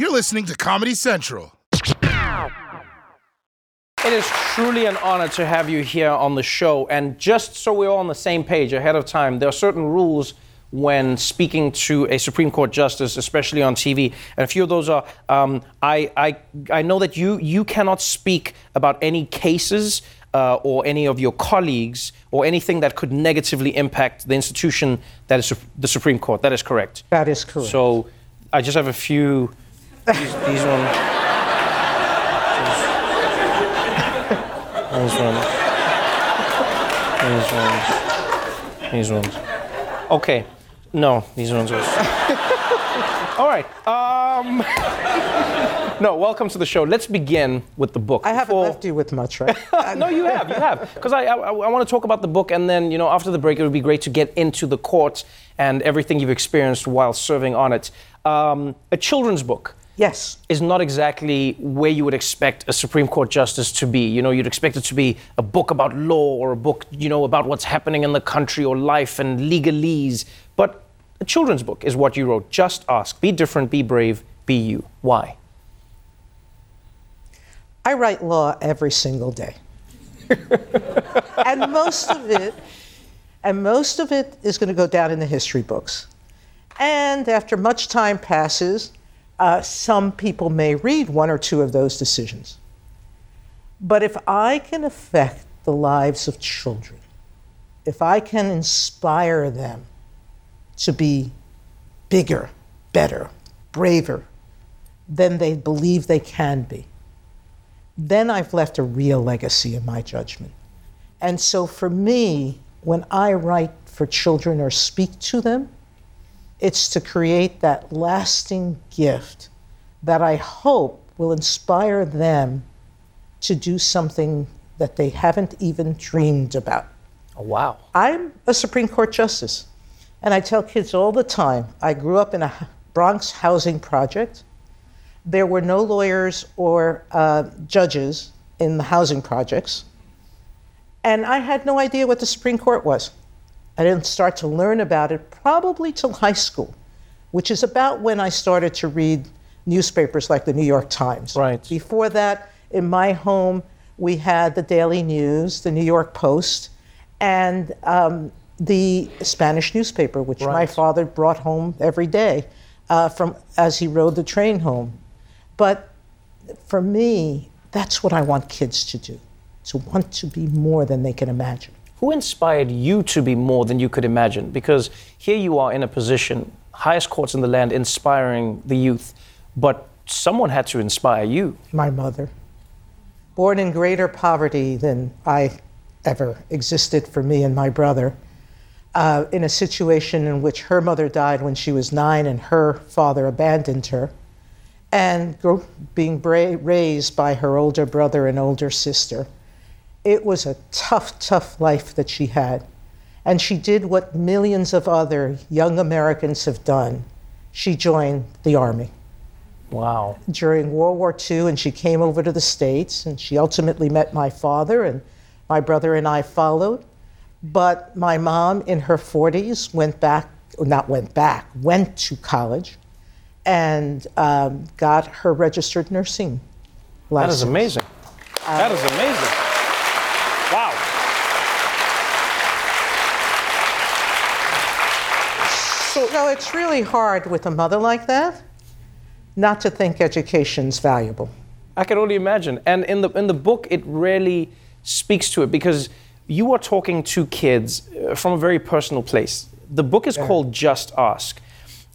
You're listening to Comedy Central. It is truly an honor to have you here on the show. And just so we're all on the same page ahead of time, there are certain rules when speaking to a Supreme Court justice, especially on TV. And a few of those are um, I, I, I know that you, you cannot speak about any cases uh, or any of your colleagues or anything that could negatively impact the institution that is the Supreme Court. That is correct. That is correct. So I just have a few. These, these ones. These ones. These ones. These ones. Okay. No, these ones are. All right. Um, no, welcome to the show. Let's begin with the book. I haven't Before- left you with much, right? no, you have, you have. Because I, I, I want to talk about the book, and then, you know, after the break, it would be great to get into the court and everything you've experienced while serving on it. Um, a children's book yes. is not exactly where you would expect a Supreme Court justice to be. You know, you'd expect it to be a book about law or a book, you know, about what's happening in the country or life and legalese. But a children's book is what you wrote. Just ask. Be different, be brave, be you. Why? I write law every single day. and most of it, and most of it is going to go down in the history books. And after much time passes, uh, some people may read one or two of those decisions. But if I can affect the lives of children, if I can inspire them to be bigger, better, braver than they believe they can be, then I've left a real legacy in my judgment. And so for me, when I write for children or speak to them, it's to create that lasting gift that I hope will inspire them to do something that they haven't even dreamed about. Oh, wow. I'm a Supreme Court justice. And I tell kids all the time I grew up in a Bronx housing project. There were no lawyers or uh, judges in the housing projects. And I had no idea what the Supreme Court was. I didn't start to learn about it probably till high school, which is about when I started to read newspapers like the New York Times. Right. Before that, in my home, we had the Daily News, the New York Post, and um, the Spanish newspaper, which my father brought home every day uh, from as he rode the train home. But for me, that's what I want kids to do, to want to be more than they can imagine. Who inspired you to be more than you could imagine? Because here you are in a position, highest courts in the land, inspiring the youth, but someone had to inspire you. my mother. Born in greater poverty than I ever existed for me and my brother, uh, in a situation in which her mother died when she was nine and her father abandoned her, and being bra- raised by her older brother and older sister. It was a tough, tough life that she had. And she did what millions of other young Americans have done. She joined the Army Wow. during World War II, and she came over to the States, and she ultimately met my father, and my brother and I followed. But my mom, in her 40s, went back, not went back, went to college and um, got her registered nursing That license. is amazing. that is amazing. Wow. So it's really hard with a mother like that not to think education's valuable. I can only imagine. And in the in the book, it really speaks to it because you are talking to kids uh, from a very personal place. The book is called Just Ask,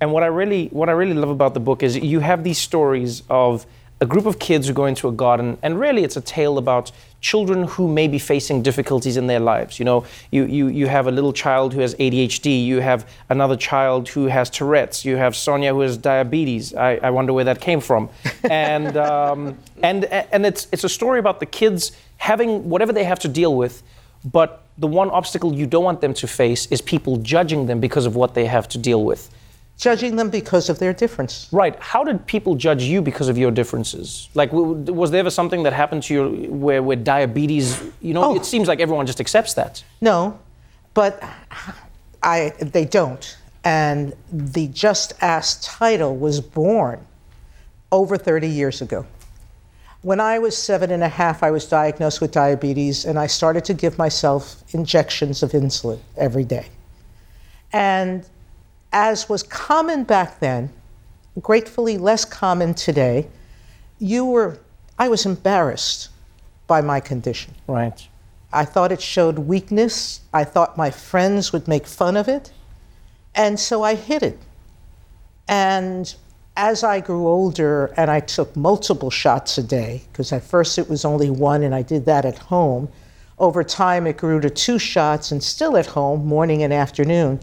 and what I really what I really love about the book is you have these stories of a group of kids who go into a garden, and really it's a tale about children who may be facing difficulties in their lives. You know, you, you, you have a little child who has ADHD, you have another child who has Tourette's, you have Sonia who has diabetes. I, I wonder where that came from. And, um, and, and it's, it's a story about the kids having whatever they have to deal with, but the one obstacle you don't want them to face is people judging them because of what they have to deal with. Judging them because of their difference. Right. How did people judge you because of your differences? Like, was there ever something that happened to you where, where diabetes, you know, Oh. it seems like everyone just accepts that. No, but I, they don't. And the Just Ask title was born over 30 years ago. When I was seven and a half, I was diagnosed with diabetes, and I started to give myself injections of insulin every day. And as was common back then, gratefully less common today, you were, I was embarrassed by my condition. Right. I thought it showed weakness. I thought my friends would make fun of it. And so I hid it. And as I grew older and I took multiple shots a day, because at first it was only one and I did that at home, over time it grew to two shots and still at home, morning and afternoon.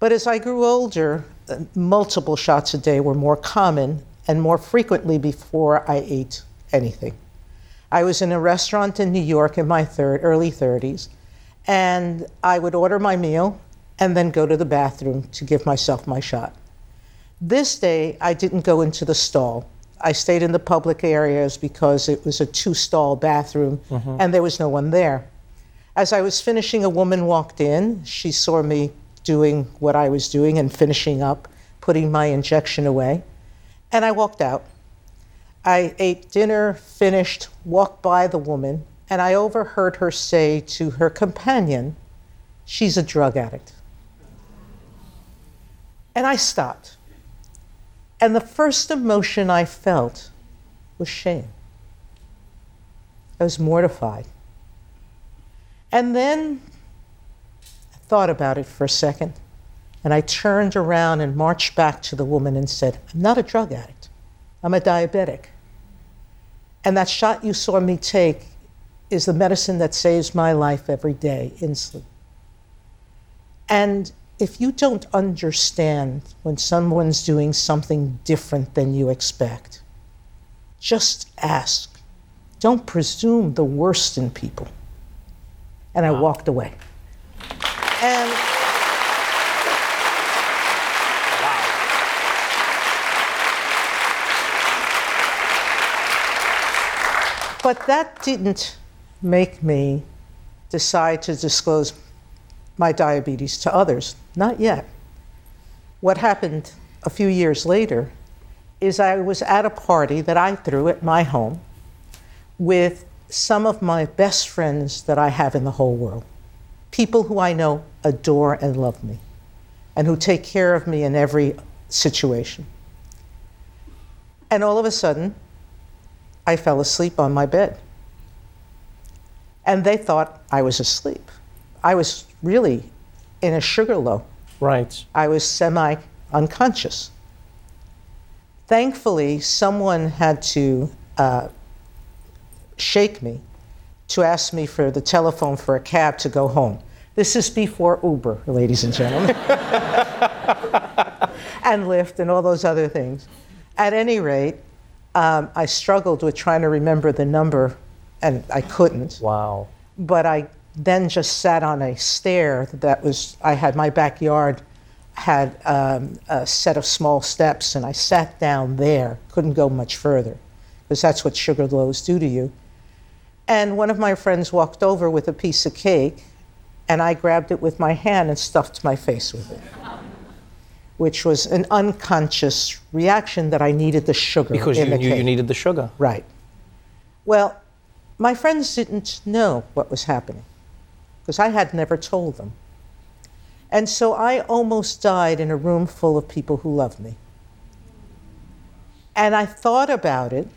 But as I grew older, uh, multiple shots a day were more common and more frequently before I ate anything. I was in a restaurant in New York in my third, early 30s, and I would order my meal and then go to the bathroom to give myself my shot. This day, I didn't go into the stall. I stayed in the public areas because it was a two stall bathroom and there was no one there. As I was finishing, a woman walked in. She saw me doing what I was doing and finishing up, putting my injection away, and I walked out. I ate dinner, finished, walked by the woman, and I overheard her say to her companion, She's a drug addict. And I stopped. And the first emotion I felt was shame. I was mortified. And then thought about it for a second, and I turned around and marched back to the woman and said, I'm not a drug addict, I'm a diabetic. And that shot you saw me take is the medicine that saves my life every day insulin. And if you don't understand when someone's doing something different than you expect, just ask. Don't presume the worst in people. And I walked away. And But that didn't make me decide to disclose my diabetes to others. Not yet. What happened a few years later is I was at a party that I threw at my home with some of my best friends that I have in the whole world. People who I know adore and love me and who take care of me in every situation. And all of a sudden, I fell asleep on my bed. And they thought I was asleep. I was really in a sugar low. Right. I was semi unconscious. Thankfully, someone had to uh, shake me to ask me for the telephone for a cab to go home. This is before Uber, ladies and gentlemen, and Lyft and all those other things. At any rate, um, I struggled with trying to remember the number, and I couldn't Wow. but I then just sat on a stair that was I had my backyard had um, a set of small steps and I sat down there couldn't go much further because that's what sugar lows do to you and one of my friends walked over with a piece of cake and I grabbed it with my hand and stuffed my face with it which was an unconscious reaction that I needed the sugar Because you knew cake. you needed the sugar. Right. Well, my friends didn't know what was happening because I had never told them. And so I almost died in a room full of people who loved me. And I thought about it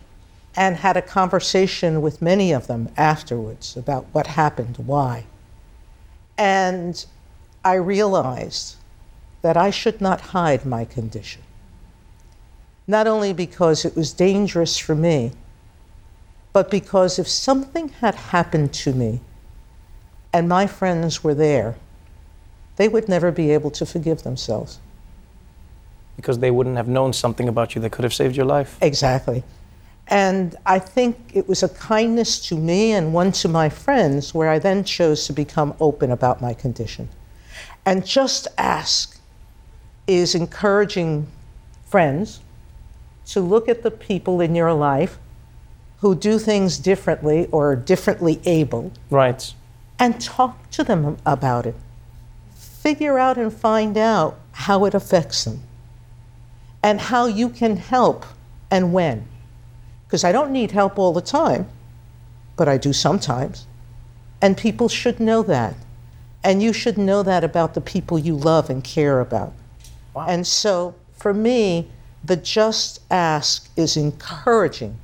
and had a conversation with many of them afterwards about what happened, why. And I realized that I should not hide my condition. Not only because it was dangerous for me, but because if something had happened to me and my friends were there, they would never be able to forgive themselves. Because they wouldn't have known something about you that could have saved your life. Exactly. And I think it was a kindness to me and one to my friends where I then chose to become open about my condition. And just ask is encouraging friends to look at the people in your life who do things differently or are differently able Right. and talk to them about it. Figure out and find out how it affects them and how you can help and when. Because I don't need help all the time, but I do sometimes. And people should know that. And you should know that about the people you love and care about. Wow. And so for me, the just ask is encouraging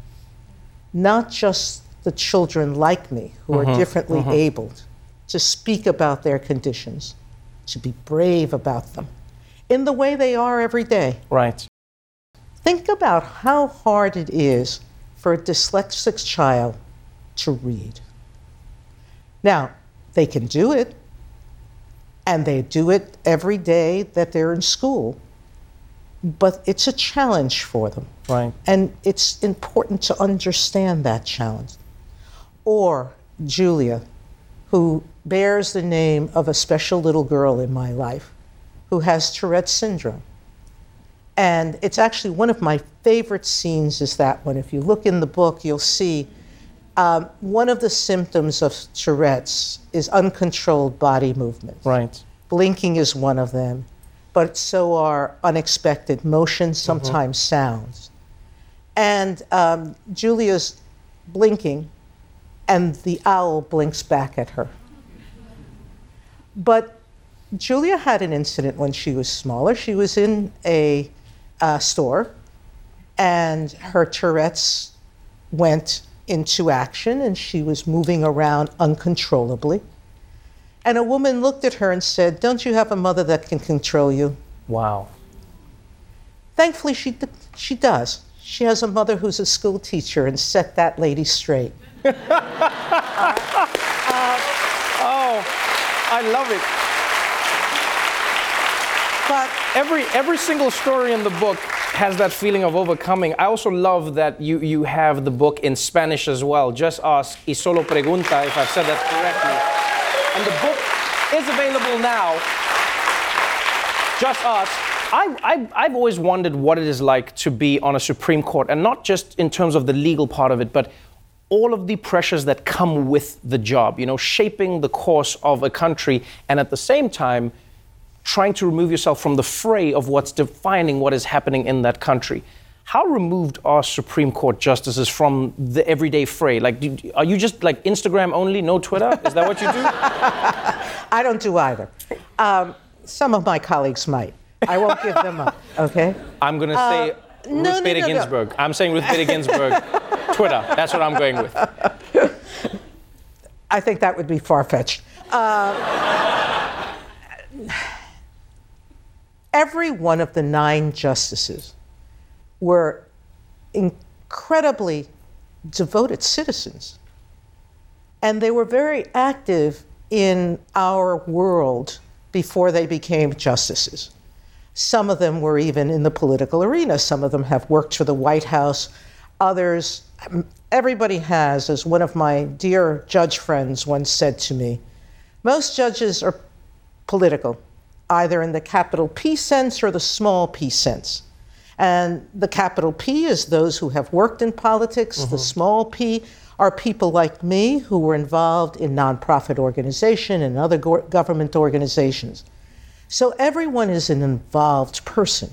not just the children like me who are mm-hmm. differently mm-hmm. abled to speak about their conditions, to be brave about them in the way they are every day. Right. Think about how hard it is for a dyslexic child to read. Now, they can do it, and they do it every day that they're in school, but it's a challenge for them. Right. And it's important to understand that challenge. Or Julia, who bears the name of a special little girl in my life who has Tourette's syndrome. And it's actually one of my favorite scenes is that one. If you look in the book, you'll see um, one of the symptoms of Tourette's is uncontrolled body movements. Right. Blinking is one of them, but so are unexpected motions, sometimes sounds. And um, Julia's blinking, and the owl blinks back at her. But Julia had an incident when she was smaller. She was in a uh, store, and her Tourette's went into action, and she was moving around uncontrollably. And a woman looked at her and said, Don't you have a mother that can control you? Wow. Thankfully, she, she does. She has a mother who's a school teacher and set that lady straight. Oh, oh, I love it. But Every every single story in the book has that feeling of overcoming. I also love that you you have the book in Spanish as well. Just ask y solo pregunta if I've said that correctly. And the book is available now. Just ask. I, I, I've always wondered what it is like to be on a Supreme Court, and not just in terms of the legal part of it, but all of the pressures that come with the job, you know, shaping the course of a country, and at the same time, trying to remove yourself from the fray of what's defining what is happening in that country. How removed are Supreme Court justices from the everyday fray? Like, do, are you just like Instagram only, no Twitter? Is that what you do? I don't do either. Um, some of my colleagues might. I won't give them up, okay? I'm going to say Ruth Uh, no, no, Bader no, no. Ginsburg. I'm saying Ruth Bader Ginsburg, Twitter. That's what I'm going with. I think that would be far fetched. Uh, every one of the nine justices were incredibly devoted citizens. And they were very active in our world before they became justices. Some of them were even in the political arena. Some of them have worked for the White House. Others, everybody has, as one of my dear judge friends once said to me, most judges are political, either in the capital P sense or the small p sense. And the capital P is those who have worked in politics. The mm-hmm. small p are people like me who were involved in nonprofit organization and other go- government organizations. So everyone is an involved person.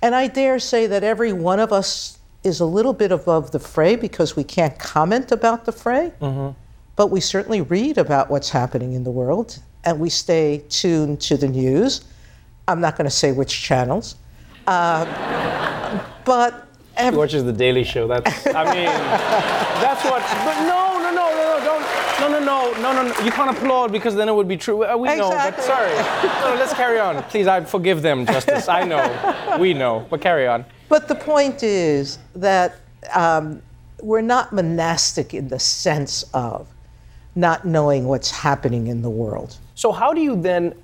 And I dare say that every one of us is a little bit above the fray because we can't comment about the fray, mm-hmm. but we certainly read about what's happening in the world and we stay tuned to the news. I'm not going to say which channels, uh, but He ev- watches The Daily Show. That's, I mean, that's what. But no, no, no, no, no, don't. No, no, no, no, no, no. You can't applaud because then it would be true. Uh, We know, but sorry. No, let's carry on. Please, I forgive them, Justice. I know. We know. But carry on. But the point is that um, we're not monastic in the sense of not knowing what's happening in the world. So how do you then,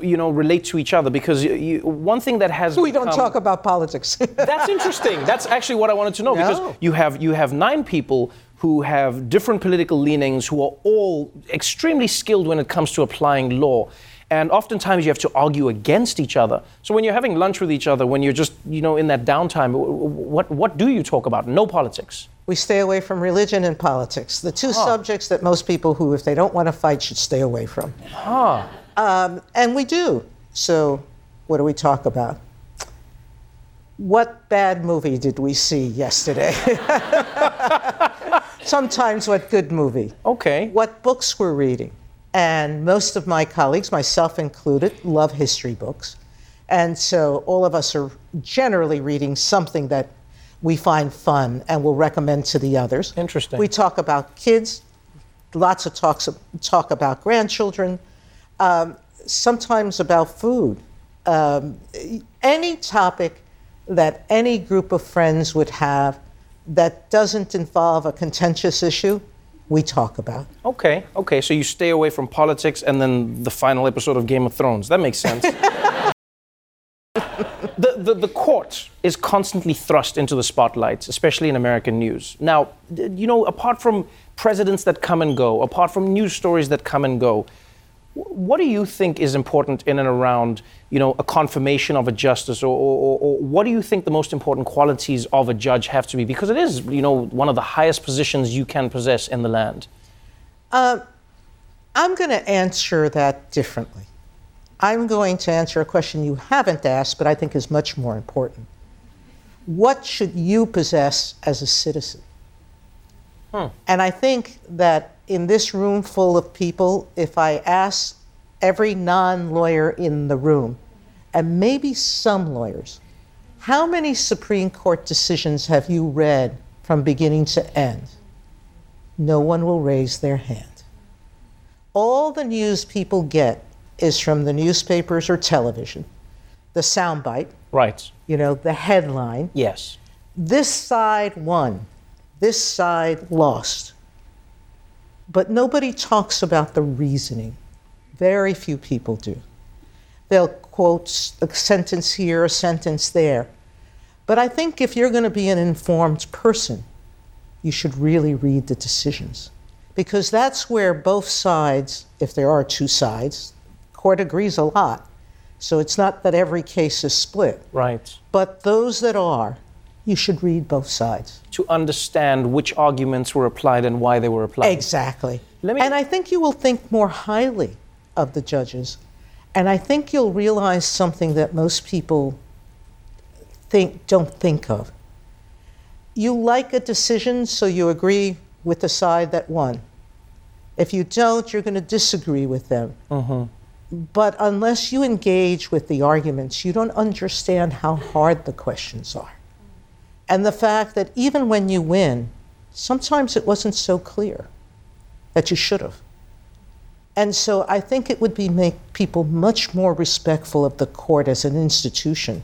you know, relate to each other? Because you, one thing that has We don't become- talk about politics. That's interesting. That's actually what I wanted to know because you have you have nine people who have different political leanings who are all extremely skilled when it comes to applying law. And oftentimes you have to argue against each other. So when you're having lunch with each other, when you're just, you know, in that downtime, what what do you talk about? No politics. We stay away from religion and politics, the two subjects that most people who, if they don't want to fight, should stay away from. Um, and we do. So, what do we talk about? what bad movie did we see yesterday? Sometimes what good movie? Okay. What books we're reading. And most of my colleagues, myself included, love history books. And so all of us are generally reading something that we find fun and will recommend to the others. Interesting. We talk about kids, lots of talks talk about grandchildren, um, sometimes about food. Um, any topic that any group of friends would have that doesn't involve a contentious issue, we talk about. Okay, okay. So you stay away from politics and then the final episode of Game of Thrones. That makes sense. the, the, the court is constantly thrust into the spotlight, especially in American news. Now, you know, apart from presidents that come and go, apart from news stories that come and go, what do you think is important in and around, you know, a confirmation of a justice, or, or, or what do you think the most important qualities of a judge have to be? Because it is, you know, one of the highest positions you can possess in the land. Uh, I'm going to answer that differently. I'm going to answer a question you haven't asked, but I think is much more important. What should you possess as a citizen? Hmm. And I think that in this room full of people, if I ask every non lawyer in the room, and maybe some lawyers, how many Supreme Court decisions have you read from beginning to end? No one will raise their hand all the news people get is from the newspapers or television, the soundbite, Right. you know, the headline. Yes. This side won, this side lost. But nobody talks about the reasoning. Very few people do. They'll quote a sentence here, a sentence there. But I think if you're going to be an informed person, you should really read the decisions. Because that's where both sides, if there are two sides, court agrees a lot. So it's not that every case is split. Right. But those that are, you should read both sides. To understand which arguments were applied and why they were applied. Exactly. Me- and I think you will think more highly of the judges. And I think you'll realize something that most people think don't think of. You like a decision, so you agree with the side that won. If you don't, you're going to disagree with them. Mm-hmm. But unless you engage with the arguments, you don't understand how hard the questions are. And the fact that even when you win, sometimes it wasn't so clear that you should have. And so I think it would be make people much more respectful of the court as an institution,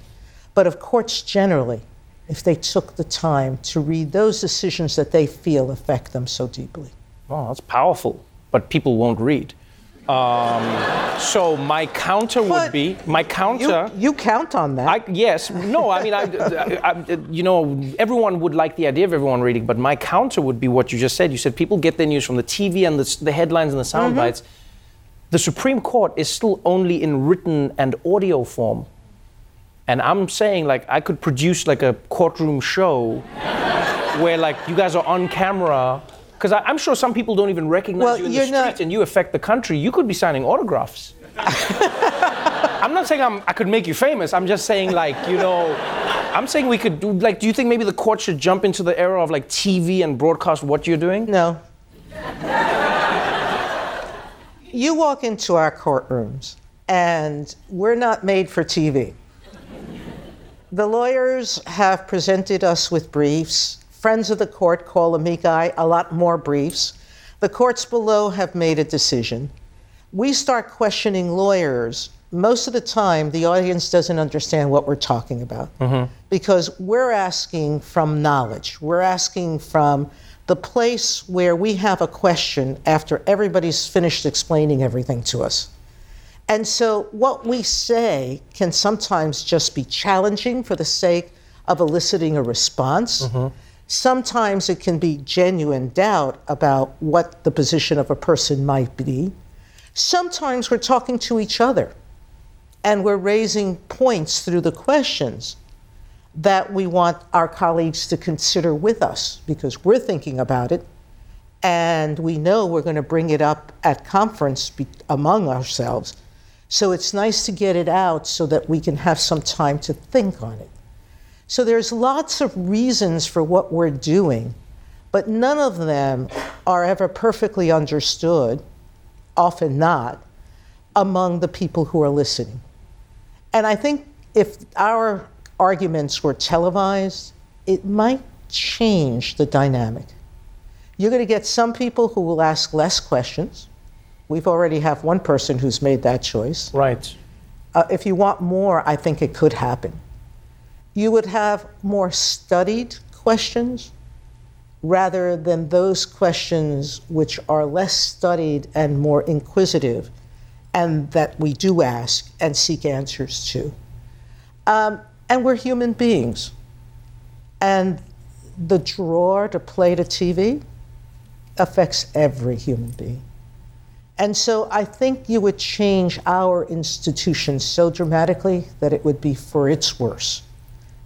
but of courts generally, if they took the time to read those decisions that they feel affect them so deeply. Oh, that's powerful, but people won't read. Um, so my counter would But be my counter. you count on that. I, yes, no, I mean, I, I, I- you know, everyone would like the idea of everyone reading, but my counter would be what you just said. You said people get their news from the TV and the, the headlines and the sound Mm-hmm. bites. The Supreme Court is still only in written and audio form. And I'm saying, like, I could produce like a courtroom show where, like, you guys are on camera. Because I'm sure some people don't even recognize Well, you in the street not- and you affect the country. You could be signing autographs. I'm not saying I'm, I could make you famous. I'm just saying, like, you know, I'm saying we could do, like, do you think maybe the court should jump into the era of, like, TV and broadcast what you're doing? No. you walk into our courtrooms, and we're not made for TV. The lawyers have presented us with briefs. Friends of the court call amici a lot more briefs. The courts below have made a decision. We start questioning lawyers. Most of the time, the audience doesn't understand what we're talking about mm-hmm. because we're asking from knowledge. We're asking from the place where we have a question after everybody's finished explaining everything to us. And so, what we say can sometimes just be challenging for the sake of eliciting a response. Mm-hmm. Sometimes it can be genuine doubt about what the position of a person might be. Sometimes we're talking to each other and we're raising points through the questions that we want our colleagues to consider with us because we're thinking about it and we know we're going to bring it up at conference be- among ourselves. So it's nice to get it out so that we can have some time to think on it. So there's lots of reasons for what we're doing, but none of them are ever perfectly understood, often not, among the people who are listening. And I think if our arguments were televised, it might change the dynamic. You're going to get some people who will ask less questions. We've already have one person who's made that choice. Right. Uh, if you want more, I think it could happen. You would have more studied questions rather than those questions which are less studied and more inquisitive and that we do ask and seek answers to. Um, and we're human beings. And the drawer to play to TV affects every human being. And so I think you would change our institution so dramatically that it would be for its worse,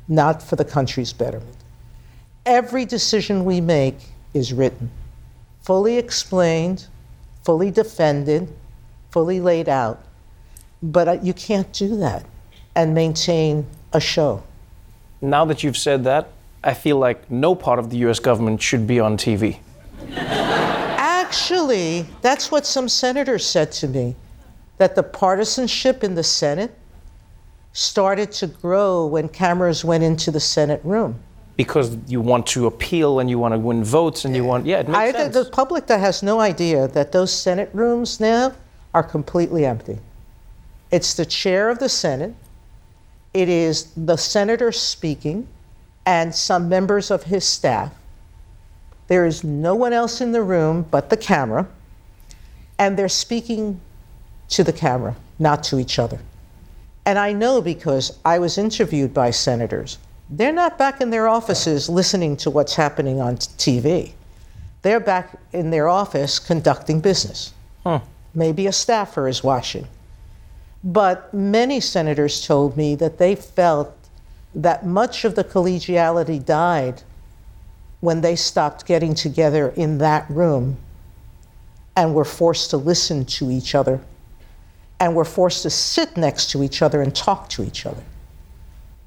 not for the country's betterment. Every decision we make is written, fully explained, fully defended, fully laid out. But uh, you can't do that and maintain a show. Now that you've said that, I feel like no part of the US government should be on TV. Actually, that's what some senators said to me that the partisanship in the Senate started to grow when cameras went into the Senate room. Because you want to appeal and you want to win votes and you want, yeah, it makes I, sense. the public that has no idea that those Senate rooms now are completely empty. It's the chair of the Senate, it is the senator speaking, and some members of his staff. There is no one else in the room but the camera, and they're speaking to the camera, not to each other. And I know because I was interviewed by senators. They're not back in their offices listening to what's happening on TV. They're back in their office conducting business. Huh. Maybe a staffer is watching. But many senators told me that they felt that much of the collegiality died when they stopped getting together in that room and were forced to listen to each other and were forced to sit next to each other and talk to each other.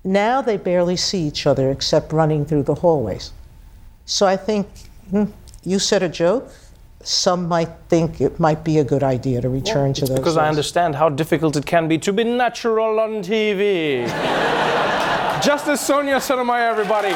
Now they barely see each other except running through the hallways. So I think hmm, you said a joke. Some might think it might be a good idea to return to those. because I understand how difficult it can be to be natural on TV. Justice Sonia Sotomayor, everybody.